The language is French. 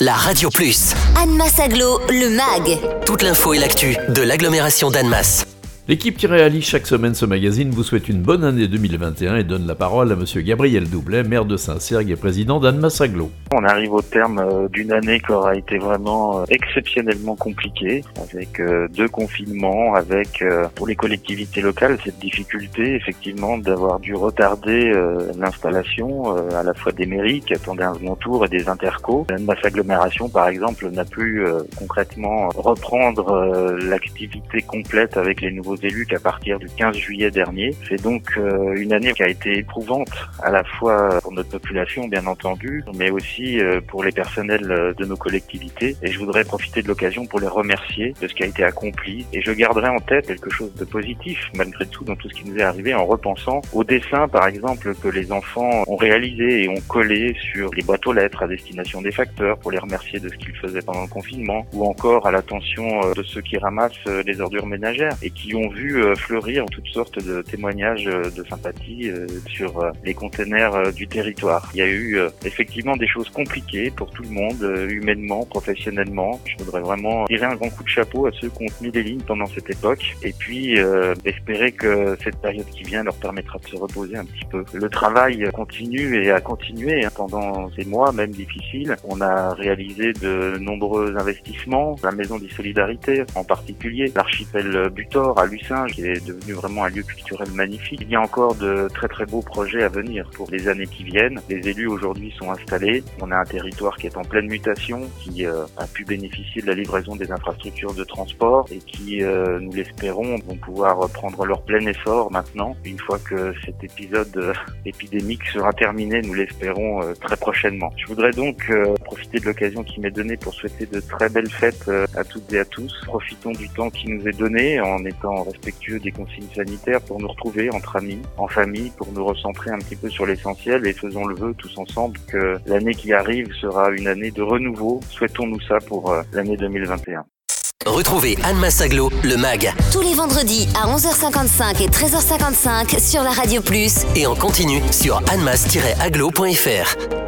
la Radio Plus. Annemasse Aglo, le MAG. Toute l'info et l'actu de l'agglomération d'Annemasse. L'équipe qui réalise chaque semaine ce magazine vous souhaite une bonne année 2021 et donne la parole à Monsieur Gabriel Doublet, maire de Saint-Cergue et président d'Annemasse Aglo. On arrive au terme euh, d'une année qui aura été vraiment euh, exceptionnellement compliquée, avec euh, deux confinements, avec pour les collectivités locales cette difficulté effectivement d'avoir dû retarder l'installation à la fois des mairies qui attendaient un second tour et des intercos. Annemasse Agglomération par exemple n'a pu concrètement reprendre l'activité complète avec les nouveaux élus qu'à partir du 15 juillet dernier. C'est donc euh, une année qui a été éprouvante à la fois pour notre population bien entendu, mais aussi euh, pour les personnels euh, de nos collectivités. Et je voudrais profiter de l'occasion pour les remercier de ce qui a été accompli. Et je garderai en tête quelque chose de positif malgré tout dans tout ce qui nous est arrivé en repensant aux dessins par exemple que les enfants ont réalisé et ont collé sur les boîtes aux lettres à destination des facteurs pour les remercier de ce qu'ils faisaient pendant le confinement ou encore à l'attention de ceux qui ramassent les ordures ménagères et qui ont vu euh, fleurir toutes sortes de témoignages euh, de sympathie euh, sur les containers du territoire. Il y a eu effectivement des choses compliquées pour tout le monde, humainement, professionnellement. Je voudrais vraiment tirer un grand coup de chapeau à ceux qui ont tenu les lignes pendant cette époque et puis espérer que cette période qui vient leur permettra de se reposer un petit peu. Le travail continue et a continué hein, pendant ces mois, même difficiles. On a réalisé de nombreux investissements, la Maison des Solidarités en particulier, l'archipel Butor à qui est devenu vraiment un lieu culturel magnifique. Il y a encore de très très beaux projets à venir pour les années qui viennent. Les élus aujourd'hui sont installés. On a un territoire qui est en pleine mutation, qui euh, a pu bénéficier de la livraison des infrastructures de transport et qui, euh, nous l'espérons, vont pouvoir prendre leur plein essor maintenant, une fois que cet épisode euh, épidémique sera terminé, nous l'espérons très prochainement. Je voudrais donc profiter de l'occasion qui m'est donnée pour souhaiter de très belles fêtes à toutes et à tous. Profitons du temps qui nous est donné en étant respectueux des consignes sanitaires pour nous retrouver entre amis, en famille, pour nous recentrer un petit peu sur l'essentiel et faisons le vœu tous ensemble que l'année qui arrive sera une année de renouveau. Souhaitons-nous ça pour euh, l'année 2021. Retrouvez Anne Massaglo, le MAG. Tous les vendredis à 11h55 et 13h55 sur la Radio Plus. Et en continu sur annemass-aglo.fr.